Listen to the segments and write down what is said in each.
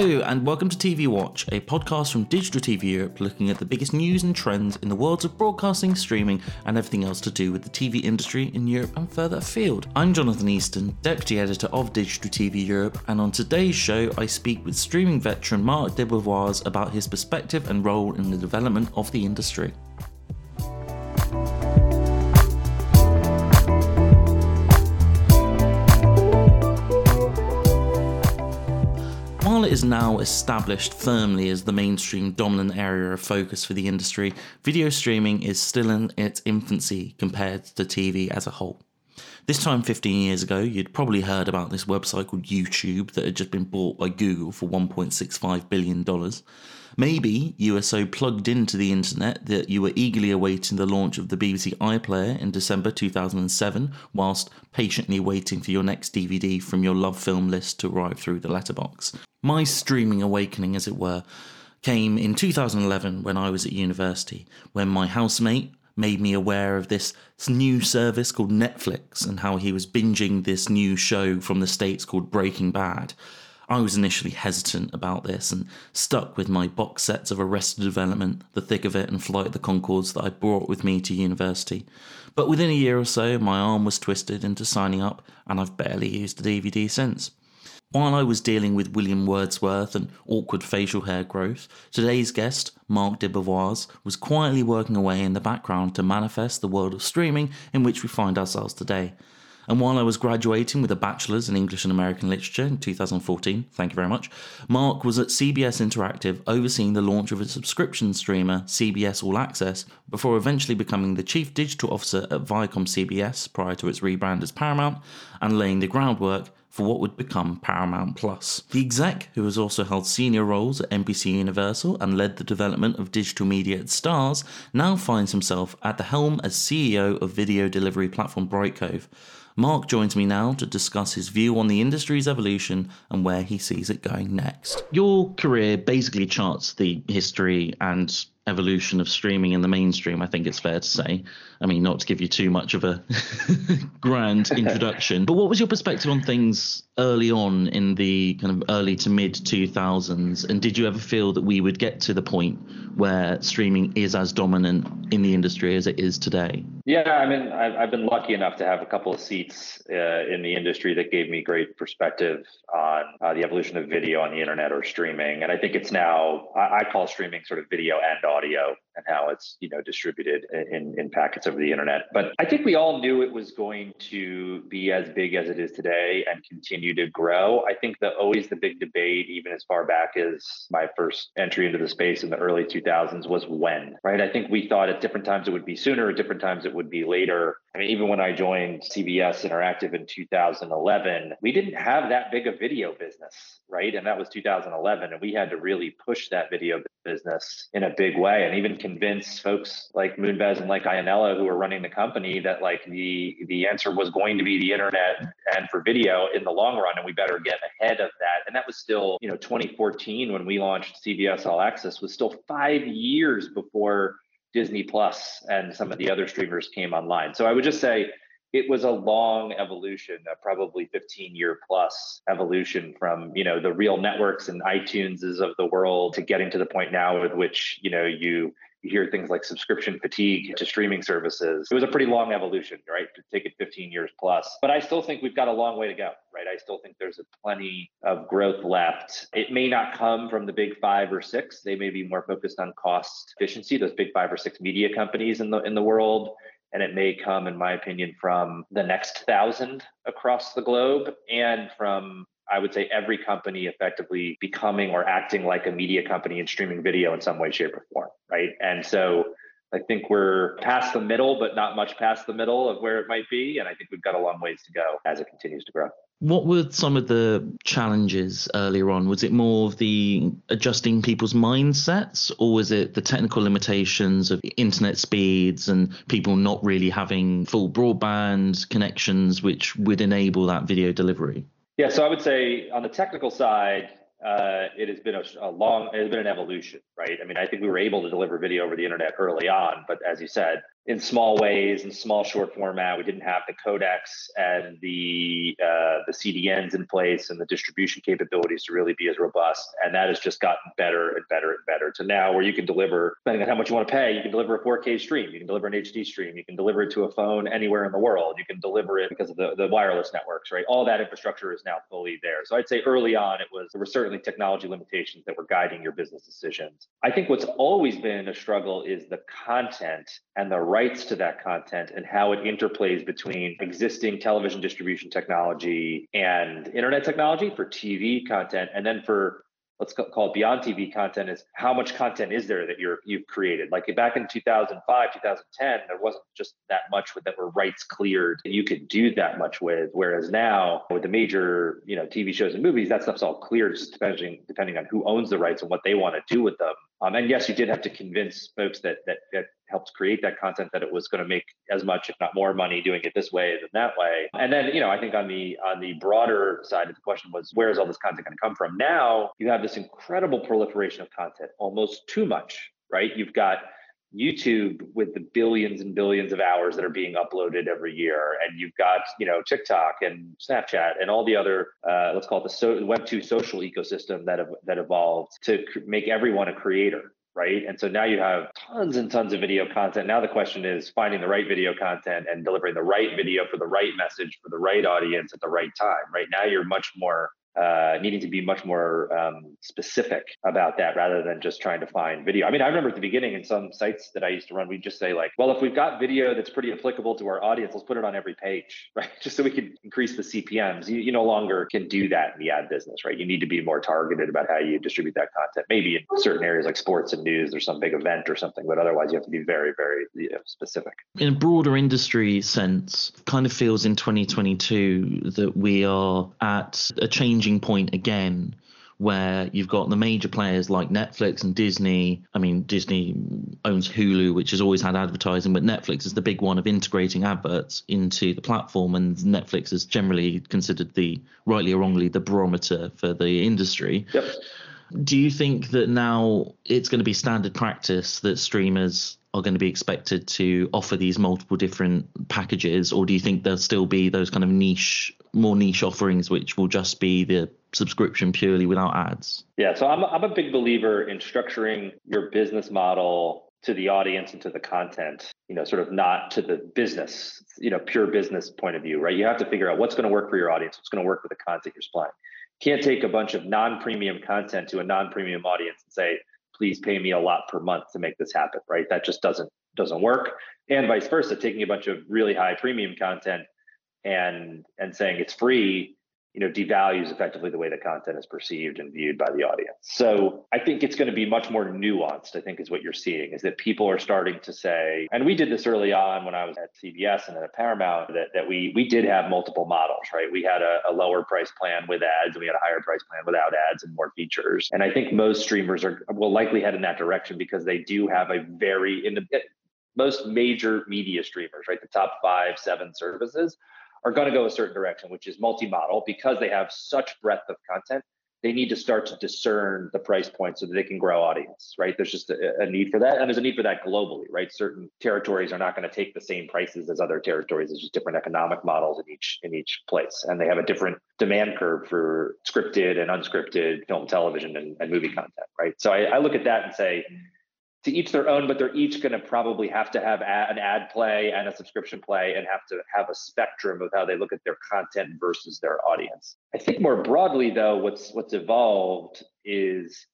Hello, and welcome to TV Watch, a podcast from Digital TV Europe looking at the biggest news and trends in the worlds of broadcasting, streaming, and everything else to do with the TV industry in Europe and further afield. I'm Jonathan Easton, Deputy Editor of Digital TV Europe, and on today's show, I speak with streaming veteran Mark de about his perspective and role in the development of the industry. Is now established firmly as the mainstream dominant area of focus for the industry, video streaming is still in its infancy compared to TV as a whole. This time 15 years ago, you'd probably heard about this website called YouTube that had just been bought by Google for $1.65 billion. Maybe you were so plugged into the internet that you were eagerly awaiting the launch of the BBC iPlayer in December 2007, whilst patiently waiting for your next DVD from your LoveFilm list to arrive through the letterbox. My streaming awakening, as it were, came in 2011 when I was at university, when my housemate made me aware of this new service called Netflix and how he was binging this new show from the States called Breaking Bad. I was initially hesitant about this and stuck with my box sets of Arrested Development, The Thick of It, and Flight of the Conchords that I brought with me to university. But within a year or so, my arm was twisted into signing up, and I've barely used the DVD since. While I was dealing with William Wordsworth and awkward facial hair growth, today's guest, Marc DeBevoise, was quietly working away in the background to manifest the world of streaming in which we find ourselves today. And while I was graduating with a bachelor's in English and American Literature in 2014, thank you very much, Marc was at CBS Interactive overseeing the launch of a subscription streamer, CBS All Access, before eventually becoming the Chief Digital Officer at Viacom CBS prior to its rebrand as Paramount and laying the groundwork for what would become Paramount Plus. The exec, who has also held senior roles at NBC Universal and led the development of digital media at Starz, now finds himself at the helm as CEO of video delivery platform Brightcove. Marc joins me now to discuss his view on the industry's evolution and where he sees it going next. Your career basically charts the history and evolution of streaming in the mainstream, I think it's fair to say. I mean, not to give you too much of a grand introduction, but what was your perspective on things early on in the kind of early to mid 2000s? And did you ever feel that we would get to the point where streaming is as dominant in the industry as it is today? Yeah, I mean, I've, been lucky enough to have a couple of seats uh, in the industry that gave me great perspective on uh, the evolution of video on the internet or streaming. And I think it's now, I, I call streaming sort of video and audio audio and how it's you know distributed in, in packets over the internet. But I think we all knew it was going to be as big as it is today and continue to grow. I think that always the big debate, even as far back as my first entry into the space in the early 2000s, was when. Right? I think we thought at different times it would be sooner, at different times it would be later. I mean, even when I joined CBS Interactive in 2011, we didn't have that big a video business, right? And that was 2011, and we had to really push that video business in a big way, and even convince folks like Moonves and like Ianniello who were running the company that like the the answer was going to be the internet and for video in the long run, and we better get ahead of that. And that was still, you know, 2014 when we launched CBS All Access was still five years before Disney Plus and some of the other streamers came online. So I would just say it was a long evolution, a probably 15 year plus evolution from, you know, the real networks and iTuneses of the world to getting to the point now with which, you know, you you hear things like subscription fatigue to streaming services. It was a pretty long evolution, right? To take it 15 years plus. But I still think we've got a long way to go, right? I still think there's a plenty of growth left. It may not come from the big five or six. They may be more focused on cost efficiency, those big five or six media companies in the in the world. And it may come, in my opinion, from the next thousand across the globe and from I would say every company effectively becoming or acting like a media company and streaming video in some way, shape, or form, right? And so I think we're past the middle, but not much past the middle of where it might be. And I think we've got a long ways to go as it continues to grow. What were some of the challenges earlier on? Was it more of the adjusting people's mindsets, or was it the technical limitations of internet speeds and people not really having full broadband connections, which would enable that video delivery? Yeah, so I would say on the technical side, uh, it has been a, a, long, it has been an evolution, right? I mean, I think we were able to deliver video over the internet early on, but as you said, in small ways, in small short format. We didn't have the codecs and the uh, the CDNs in place and the distribution capabilities to really be as robust. And that has just gotten better and better and better to now where you can deliver, depending on how much you want to pay, you can deliver a 4K stream, you can deliver an HD stream, you can deliver it to a phone anywhere in the world, you can deliver it because of the, the wireless networks, right? All that infrastructure is now fully there. So I'd say early on it was there were certainly technology limitations that were guiding your business decisions. I think what's always been a struggle is the content and the rights to that content and how it interplays between existing television distribution technology and internet technology for TV content, and then for let's call it beyond TV content is how much content is there that you're you've created. Like back in 2005, 2010, there wasn't just that much that were rights cleared that you could do that much with. Whereas now with the major you know TV shows and movies, that stuff's all cleared, just depending depending on who owns the rights and what they want to do with them. Um, and yes, you did have to convince folks that that that helped create that content that it was going to make as much, if not more, money doing it this way than that way. And then, you know, I think on the on the broader side of the question was where is all this content going to come from? Now you have this incredible proliferation of content, almost too much, right? You've got YouTube with the billions and billions of hours that are being uploaded every year, and you've got you know TikTok and Snapchat and all the other uh, let's call it the so, Web two social ecosystem that have, that evolved to make everyone a creator, right? And so now you have tons and tons of video content. Now the question is finding the right video content and delivering the right video for the right message for the right audience at the right time, right? Now you're much more uh, needing to be much more um, specific about that rather than just trying to find video. I mean, I remember at the beginning in some sites that I used to run, we'd just say like, well, if we've got video that's pretty applicable to our audience, let's put it on every page, right? Just so we can increase the CPMS. You, you no longer can do that in the ad business, right? You need to be more targeted about how you distribute that content. Maybe in certain areas like sports and news, there's some big event or something, but otherwise you have to be very, very you know, specific. In a broader industry sense, kind of feels in 2022 that we are at a changing changing point again where you've got the major players like Netflix and Disney. I mean, Disney owns Hulu, which has always had advertising, but Netflix is the big one of integrating adverts into the platform. And Netflix is generally considered the, rightly or wrongly, the barometer for the industry. Yep. Do you think that now it's going to be standard practice that streamers are going to be expected to offer these multiple different packages, or do you think there'll still be those kind of niche, more niche offerings which will just be the subscription purely without ads? Yeah, so I'm, I'm a big believer in structuring your business model to the audience and to the content, you know, sort of not to the business, you know, pure business point of view, right? You have to figure out what's going to work for your audience, what's going to work with the content you're supplying. can't take a bunch of non-premium content to a non-premium audience and say, please pay me a lot per month to make this happen, right? That just doesn't doesn't work. And vice versa, taking a bunch of really high premium content and and saying it's free you know devalues effectively the way the content is perceived and viewed by the audience. So i think it's going to be much more nuanced i think is what you're seeing is that people are starting to say and we did this early on when i was at cbs and then at paramount that, that we we did have multiple models right? We had a, a lower price plan with ads and we had a higher price plan without ads and more features. And i think most streamers are will likely head in that direction because they do have a very in the most major media streamers right? The top five seven services are going to go a certain direction, which is multi-model because they have such breadth of content. They need to start to discern the price point so that they can grow audience, right? There's just a, a need for that. And there's a need for that globally, right? Certain territories are not going to take the same prices as other territories. There's just different economic models in each in each place. And they have a different demand curve for scripted and unscripted film, television, and, and movie content, right? So I, I look at that and say, to each their own, but they're each going to probably have to have ad, an ad play and a subscription play and have to have a spectrum of how they look at their content versus their audience. I think more broadly, though, what's what's evolved is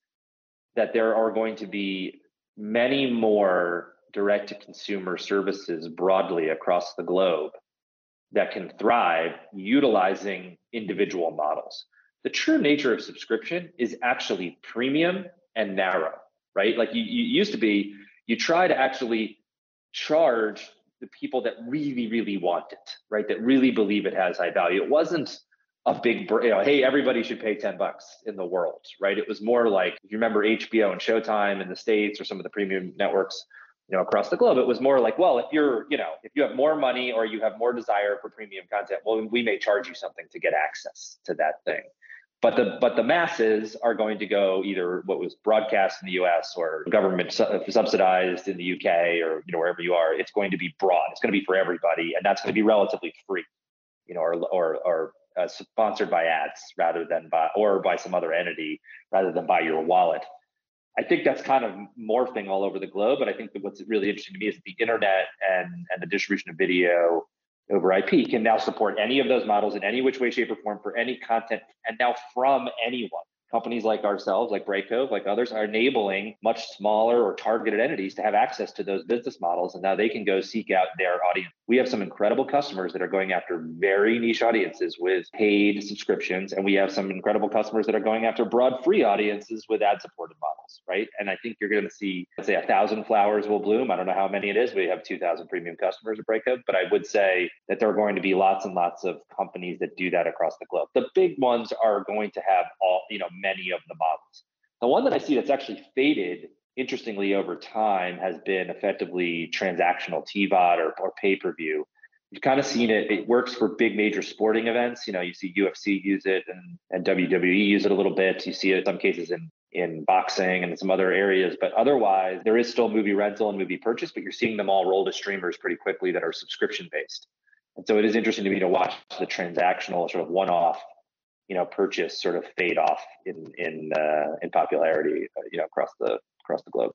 that there are going to be many more direct to consumer services broadly across the globe that can thrive utilizing individual models. The true nature of subscription is actually premium and narrow right? Like you, you used to be, you try to actually charge the people that really, really want it, right? That really believe it has high value. It wasn't a big, you know, hey, everybody should pay 10 bucks in the world, right? It was more like, if you remember HBO and Showtime in the States or some of the premium networks, you know, across the globe, it was more like, well, if you're, you know, if you have more money or you have more desire for premium content, well, we may charge you something to get access to that thing. But the but the masses are going to go either what was broadcast in the U.S. or government su- subsidized in the U.K. or you know wherever you are. It's going to be broad. It's going to be for everybody, and that's going to be relatively free, you know, or or or uh, sponsored by ads rather than by or by some other entity rather than by your wallet. I think that's kind of morphing all over the globe. But I think that what's really interesting to me is the internet and and the distribution of video over IP can now support any of those models in any which way, shape, or form for any content, and now from anyone companies like ourselves, like Brightcove, like others, are enabling much smaller or targeted entities to have access to those business models. And now they can go seek out their audience. We have some incredible customers that are going after very niche audiences with paid subscriptions. And we have some incredible customers that are going after broad free audiences with ad supported models, right? And I think you're going to see, let's say, a thousand flowers will bloom. I don't know how many it is. We have 2,000 premium customers at Brightcove, but I would say that there are going to be lots and lots of companies that do that across the globe. The big ones are going to have all, you know, many of the models. The one that I see that's actually faded, interestingly, over time has been effectively transactional TVOD or, or pay per view. You've kind of seen it. It works for big major sporting events. You know, you see UFC use it and, and WWE use it a little bit. You see it in some cases in in boxing and some other areas. But otherwise, there is still movie rental and movie purchase, but you're seeing them all roll to streamers pretty quickly that are subscription based. And so it is interesting to me to watch the transactional sort of one off you know purchase sort of fade off in in uh, in popularity uh, you know across the across the globe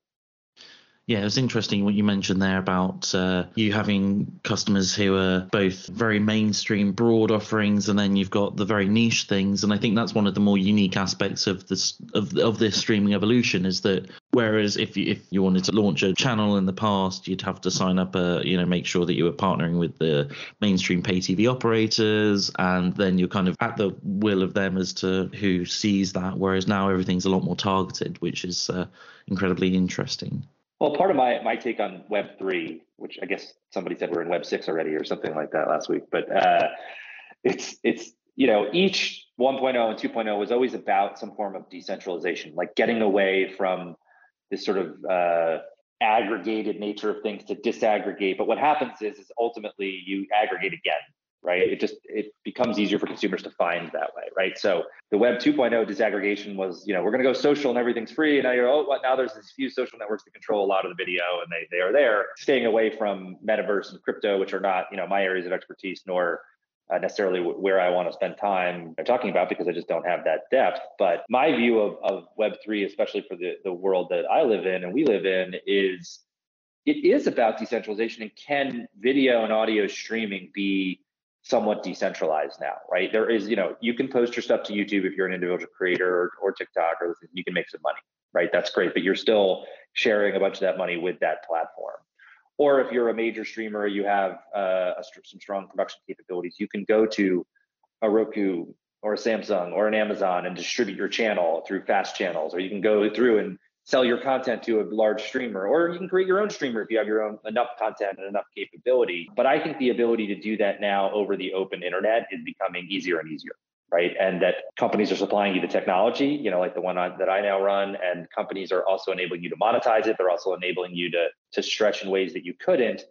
yeah, it was interesting what you mentioned there about uh, you having customers who are both very mainstream, broad offerings, and then you've got the very niche things. And I think that's one of the more unique aspects of this of of this streaming evolution is that whereas if you, if you wanted to launch a channel in the past, you'd have to sign up a you know make sure that you were partnering with the mainstream pay TV operators, and then you're kind of at the will of them as to who sees that. Whereas now everything's a lot more targeted, which is uh, incredibly interesting. Well, part of my my take on Web three, which I guess somebody said we're in Web six already or something like that last week, but uh, it's it's you know each 1.0 and 2.0 was always about some form of decentralization, like getting away from this sort of uh, aggregated nature of things to disaggregate. But what happens is, is ultimately you aggregate again right? It just it becomes easier for consumers to find that way, right? So the Web 2.0 disaggregation was, you know, we're going to go social and everything's free, and now you're oh, what? Now there's these few social networks that control a lot of the video, and they they are there, staying away from metaverse and crypto, which are not, you know, my areas of expertise, nor uh, necessarily where I want to spend time talking about because I just don't have that depth. But my view of, of Web3, especially for the, the world that I live in and we live in, is it is about decentralization. And can video and audio streaming be somewhat decentralized now, right? There is, you know, you can post your stuff to YouTube if you're an individual creator or, or TikTok, or you can make some money, right? That's great, but you're still sharing a bunch of that money with that platform. Or if you're a major streamer, you have uh, a, some strong production capabilities, you can go to a Roku or a Samsung or an Amazon and distribute your channel through fast channels, or you can go through and sell your content to a large streamer, or you can create your own streamer if you have your own enough content and enough capability. But I think the ability to do that now over the open internet is becoming easier and easier, right? And that companies are supplying you the technology, you know, like the one that I now run, and companies are also enabling you to monetize it. They're also enabling you to to stretch in ways that you couldn't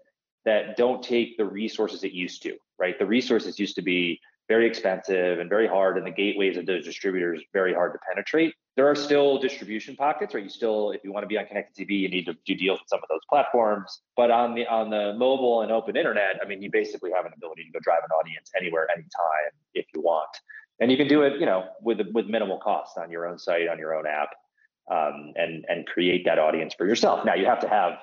that don't take the resources it used to, right? The resources used to be very expensive and very hard, and the gateways of those distributors very hard to penetrate. There are still distribution pockets, right? You still, if you want to be on connected TV, you need to do deals with some of those platforms. But on the on the mobile and open internet, I mean, you basically have an ability to go drive an audience anywhere, anytime, if you want, and you can do it, you know, with with minimal cost on your own site, on your own app, um, and and create that audience for yourself. Now you have to have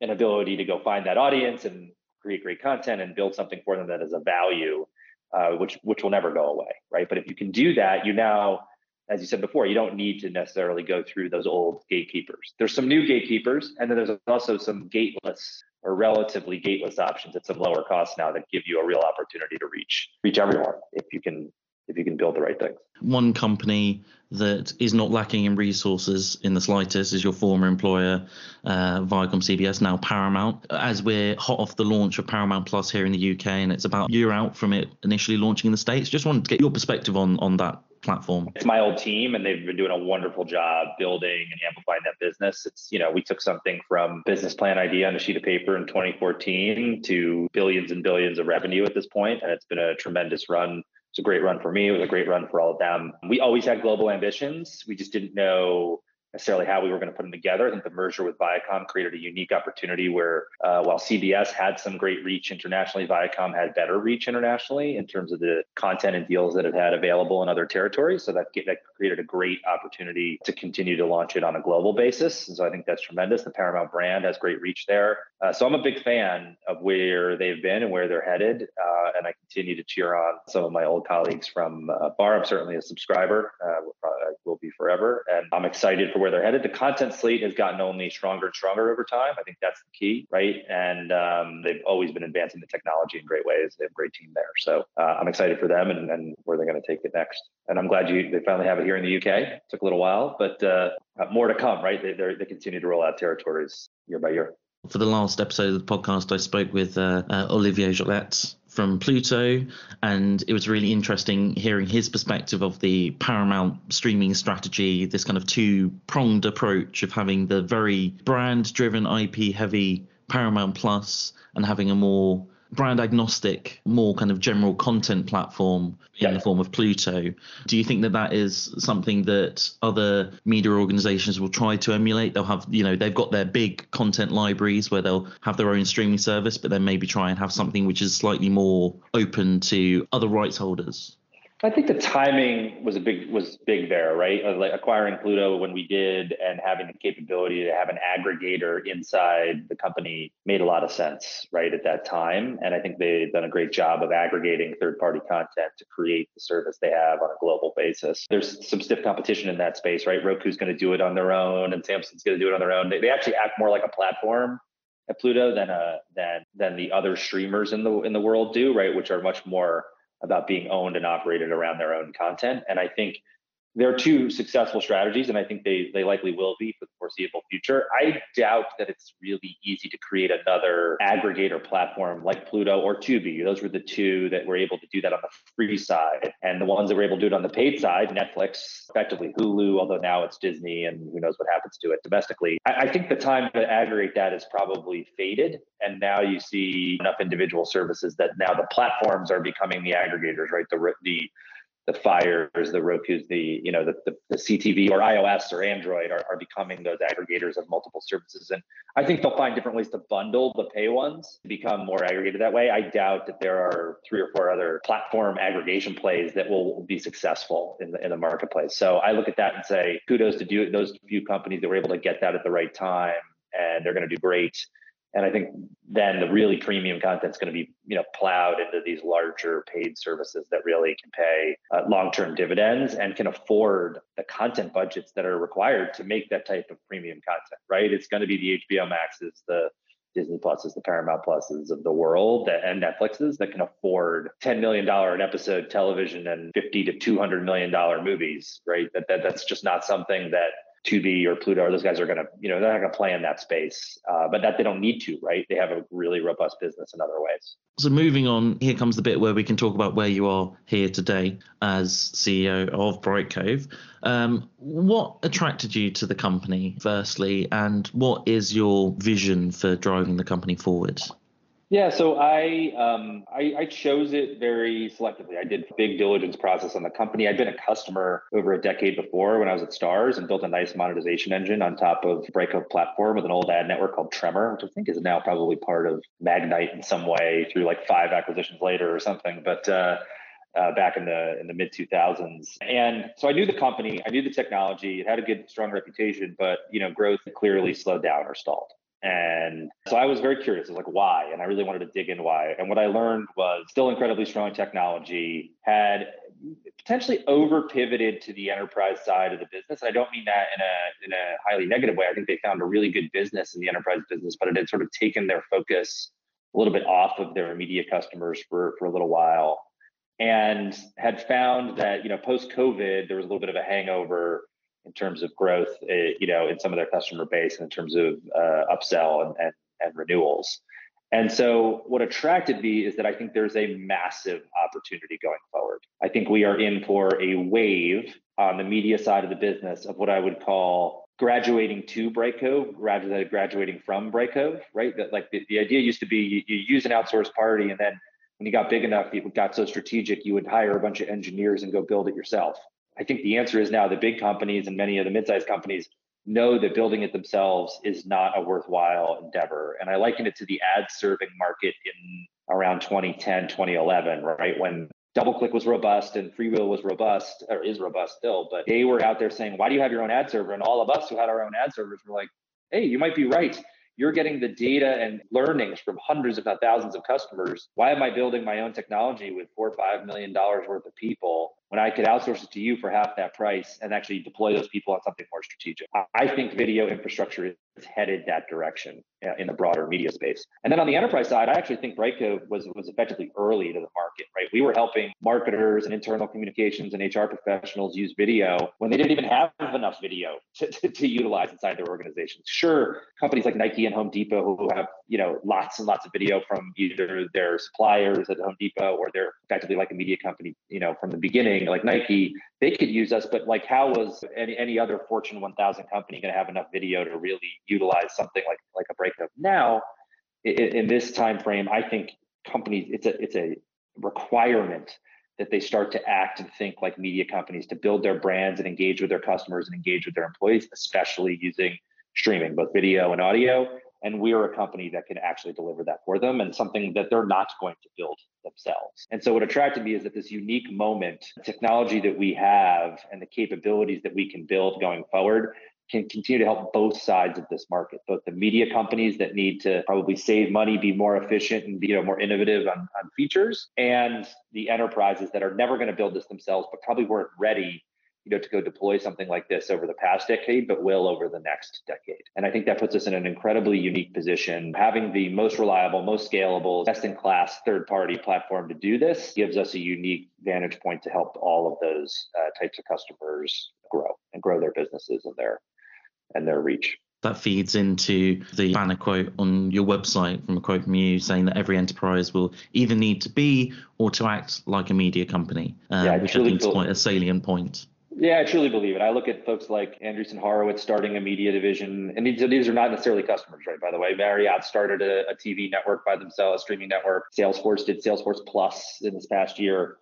an ability to go find that audience and create great content and build something for them that is a value uh, which which will never go away, right? But if you can do that, you now, as you said before, you don't need to necessarily go through those old gatekeepers. There's some new gatekeepers, and then there's also some gateless or relatively gateless options at some lower cost now that give you a real opportunity to reach reach everyone if you can if you can build the right things. One company that is not lacking in resources in the slightest is your former employer, uh, Viacom CBS, now Paramount. As we're hot off the launch of Paramount Plus here in the UK, and it's about a year out from it initially launching in the States, just wanted to get your perspective on on that platform. It's my old team, and they've been doing a wonderful job building and amplifying that business. It's you know we took something from business plan idea on a sheet of paper in 2014 to billions and billions of revenue at this point, and it's been a tremendous run It's a great run for me. It was a great run for all of them. We always had global ambitions. We just didn't know necessarily how we were going to put them together. I think the merger with Viacom created a unique opportunity where, uh, while CBS had some great reach internationally, Viacom had better reach internationally in terms of the content and deals that it had available in other territories. So that, that created a great opportunity to continue to launch it on a global basis. And so I think that's tremendous. The Paramount brand has great reach there. Uh, so I'm a big fan of where they've been and where they're headed. Uh, and I continue to cheer on some of my old colleagues from uh, Bar. I'm certainly a subscriber, uh, will be forever. And I'm excited for where they're headed. The content slate has gotten only stronger and stronger over time. I think that's the key, right? And um, they've always been advancing the technology in great ways. They have a great team there. So uh, I'm excited for them and, and where they're going to take it next. And I'm glad you they finally have it here in the UK. It took a little while, but uh, more to come, right? They, they continue to roll out territories year by year. For the last episode of the podcast, I spoke with uh, uh, Olivier Jollet from Pluto, and it was really interesting hearing his perspective of the Paramount streaming strategy, this kind of two pronged approach of having the very brand driven, IP heavy Paramount Plus and having a more brand agnostic, more kind of general content platform in yeah. the form of Pluto. Do you think that that is something that other media organizations will try to emulate? They'll have, you know, they've got their big content libraries where they'll have their own streaming service, but then maybe try and have something which is slightly more open to other rights holders. I think the timing was a big was big there, right? Like acquiring Pluto when we did, and having the capability to have an aggregator inside the company made a lot of sense, right, at that time. And I think they've done a great job of aggregating third-party content to create the service they have on a global basis. There's some stiff competition in that space, right? Roku's going to do it on their own, and Samsung's going to do it on their own. They, they actually act more like a platform at Pluto than a than than the other streamers in the in the world do, right? Which are much more about being owned and operated around their own content. And I think there are two successful strategies, and I think they they likely will be for the foreseeable future. I doubt that it's really easy to create another aggregator platform like Pluto or Tubi. Those were the two that were able to do that on the free side, and the ones that were able to do it on the paid side, Netflix, effectively Hulu, although now it's Disney, and who knows what happens to it domestically. I, I think the time to aggregate that is probably faded, and now you see enough individual services that now the platforms are becoming the aggregators, right? The the the fires, the Roku's, the you know the, the, the CTV or iOS or Android are, are becoming those aggregators of multiple services, and I think they'll find different ways to bundle the pay ones to become more aggregated that way. I doubt that there are three or four other platform aggregation plays that will be successful in the in the marketplace. So I look at that and say kudos to do those few companies that were able to get that at the right time, and they're going to do great and I think then the really premium content is going to be, you know, plowed into these larger paid services that really can pay uh, long-term dividends and can afford the content budgets that are required to make that type of premium content. Right? It's going to be the HBO Maxes, the Disney Pluses, the Paramount Pluses of the world, and Netflixes that can afford $10 million an episode television and 50 to 200 million dollar movies. Right? That, that that's just not something that Tubi or Pluto or those guys are going to, you know, they're not going to play in that space. Uh, but that they don't need to, right? They have a really robust business in other ways. So moving on, here comes the bit where we can talk about where you are here today as CEO of Brightcove. Um, what attracted you to the company, firstly, and what is your vision for driving the company forward? Yeah, so I, um, I, I chose it very selectively. I did big diligence process on the company. I'd been a customer over a decade before when I was at Starz and built a nice monetization engine on top of Brightcove platform with an old ad network called Tremor, which I think is now probably part of Magnite in some way through like five acquisitions later or something. But uh, uh, back in the in the mid 2000s and so i knew the company i knew the technology it had a good strong reputation but you know growth clearly slowed down or stalled and so I was very curious, was like, why? And I really wanted to dig in why. And what I learned was still incredibly strong technology, had potentially over pivoted to the enterprise side of the business. I don't mean that in a in a highly negative way. I think they found a really good business in the enterprise business, but it had sort of taken their focus a little bit off of their immediate customers for, for a little while. And had found that, you know, post COVID, there was a little bit of a hangover in terms of growth, uh, you know, in some of their customer base and in terms of uh, upsell and, and, and renewals. And so, what attracted me is that I think there's a massive opportunity going forward. I think we are in for a wave on the media side of the business of what I would call graduating to Brightcove rather than graduating from Brightcove, right? That like the, the idea used to be you, you use an outsourced party and then when you got big enough, you got so strategic, you would hire a bunch of engineers and go build it yourself. I think the answer is now the big companies and many of the mid-sized companies know that building it themselves is not a worthwhile endeavor. And I liken it to the ad serving market in around 2010, 2011, right? When DoubleClick was robust and FreeWheel was robust, or is robust still, but they were out there saying, Why do you have your own ad server? And all of us who had our own ad servers were like, Hey, you might be right you're getting the data and learnings from hundreds, if not thousands, of customers. Why am I building my own technology with four or five million dollars worth of people when I could outsource it to you for half that price and actually deploy those people on something more strategic? I think video infrastructure is headed that direction uh, in the broader media space. And then on the enterprise side, I actually think Brightcove was was effectively early to the market, right? We were helping marketers and internal communications and HR professionals use video when they didn't even have enough video to, to, to utilize inside their organizations. Sure, companies like Nike and Home Depot who have, you know, lots and lots of video from either their suppliers at Home Depot or they're effectively like a media company, you know, from the beginning, like Nike, they could use us, but like how was any, any other Fortune 1000 company going to have enough video to really utilize something like like a Brightcove? Now, in, in this time frame, I think companies it's a it's a requirement that they start to act and think like media companies to build their brands and engage with their customers and engage with their employees, especially using streaming, both video and audio. And we're a company that can actually deliver that for them and something that they're not going to build themselves. And so what attracted me is that this unique moment, technology that we have and the capabilities that we can build going forward can continue to help both sides of this market, both the media companies that need to probably save money, be more efficient, and be you know, more innovative on, on features, and the enterprises that are never going to build this themselves, but probably weren't ready you know, to go deploy something like this over the past decade, but will over the next decade. And I think that puts us in an incredibly unique position. Having the most reliable, most scalable, best in class third party platform to do this gives us a unique vantage point to help all of those uh, types of customers grow and grow their businesses and their and their reach. That feeds into the banner quote on your website from a quote from you saying that every enterprise will either need to be or to act like a media company, uh, yeah, which I think is quite a salient point. Yeah, I truly believe it. I look at folks like Andreessen Horowitz starting a media division, and these, these are not necessarily customers, right? By the way, Marriott started a, a TV network by themselves, a streaming network. Salesforce did Salesforce Plus in this past year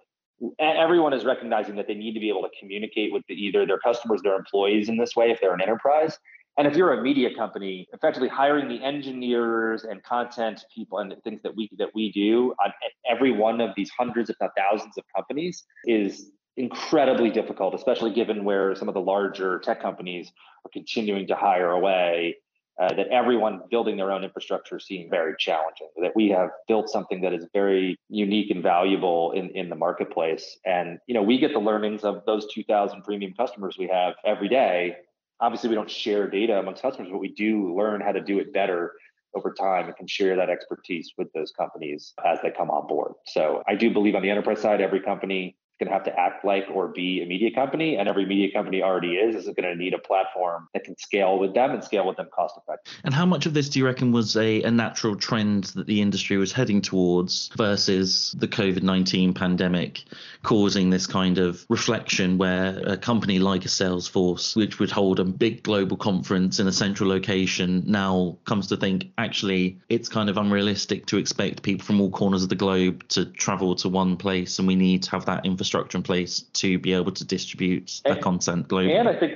everyone is recognizing that they need to be able to communicate with the, either their customers, their employees in this way if they're an enterprise. And if you're a media company, effectively hiring the engineers and content people and the things that we that we do on every one of these hundreds, if not thousands, of companies is incredibly difficult, especially given where some of the larger tech companies are continuing to hire away uh, that everyone building their own infrastructure seems very challenging. That we have built something that is very unique and valuable in, in the marketplace. And you know, we get the learnings of those 2,000 premium customers we have every day. Obviously, we don't share data amongst customers, but we do learn how to do it better over time and can share that expertise with those companies as they come on board. So I do believe on the enterprise side, every company going to have to act like or be a media company, and every media company already is, is going to need a platform that can scale with them and scale with them cost effectively. And how much of this do you reckon was a, a natural trend that the industry was heading towards versus the COVID 19 pandemic causing this kind of reflection where a company like a Salesforce, which would hold a big global conference in a central location, now comes to think actually it's kind of unrealistic to expect people from all corners of the globe to travel to one place, and we need to have that infrastructure infrastructure in place to be able to distribute the content globally. And I think,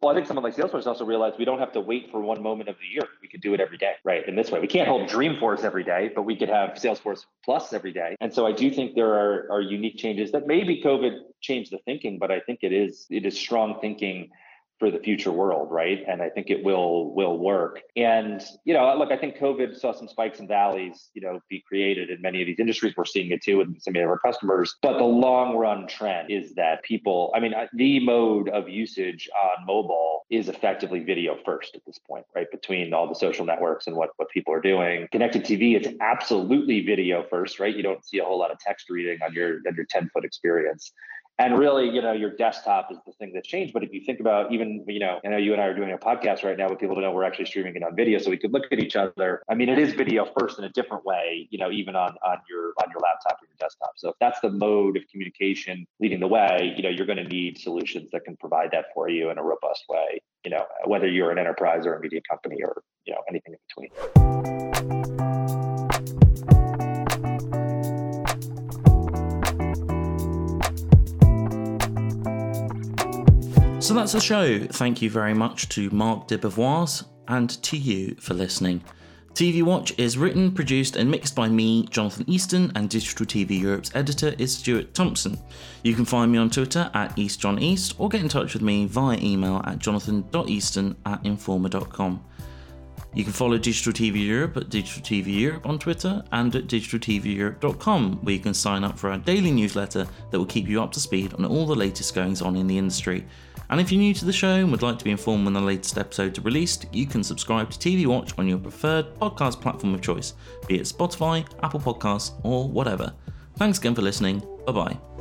well, I think someone like Salesforce also realized we don't have to wait for one moment of the year. We could do it every day, right? In this way, we can't hold Dreamforce every day, but we could have Salesforce Plus every day. And so I do think there are, are unique changes that maybe COVID changed the thinking, but I think it is it is strong thinking for the future world, right? And I think it will will work. And you know, look, I think COVID saw some spikes and valleys, you know, be created in many of these industries. We're seeing it too with some of our customers. But the long run trend is that people, I mean, the mode of usage on mobile is effectively video first at this point, right? Between all the social networks and what what people are doing, connected TV, it's absolutely video first, right? You don't see a whole lot of text reading on your on your 10 foot experience and really you know your desktop is the thing that's changed. But if you think about even you know i know you and i are doing a podcast right now with people to know we're actually streaming it on video so we could look at each other. I mean it is video first in a different way you know even on on your on your laptop or your desktop. So if that's the mode of communication leading the way you know you're going to need solutions that can provide that for you in a robust way you know whether you're an enterprise or a media company or you know anything in between that's the show. Thank you very much to Marc DeBevoise and to you for listening. TV Watch is written, produced, and mixed by me, Jonathan Easton, and Digital TV Europe's editor is Stuart Thomson. You can find me on Twitter at EastJohnEast or get in touch with me via email at jonathan.easton at informa.com. You can follow Digital TV Europe at Digital TV Europe on Twitter and at digitaltveurope.com, where you can sign up for our daily newsletter that will keep you up to speed on all the latest goings on in the industry. And if you're new to the show and would like to be informed when the latest episodes are released, you can subscribe to TV Watch on your preferred podcast platform of choice, be it Spotify, Apple Podcasts, or whatever. Thanks again for listening. Bye bye.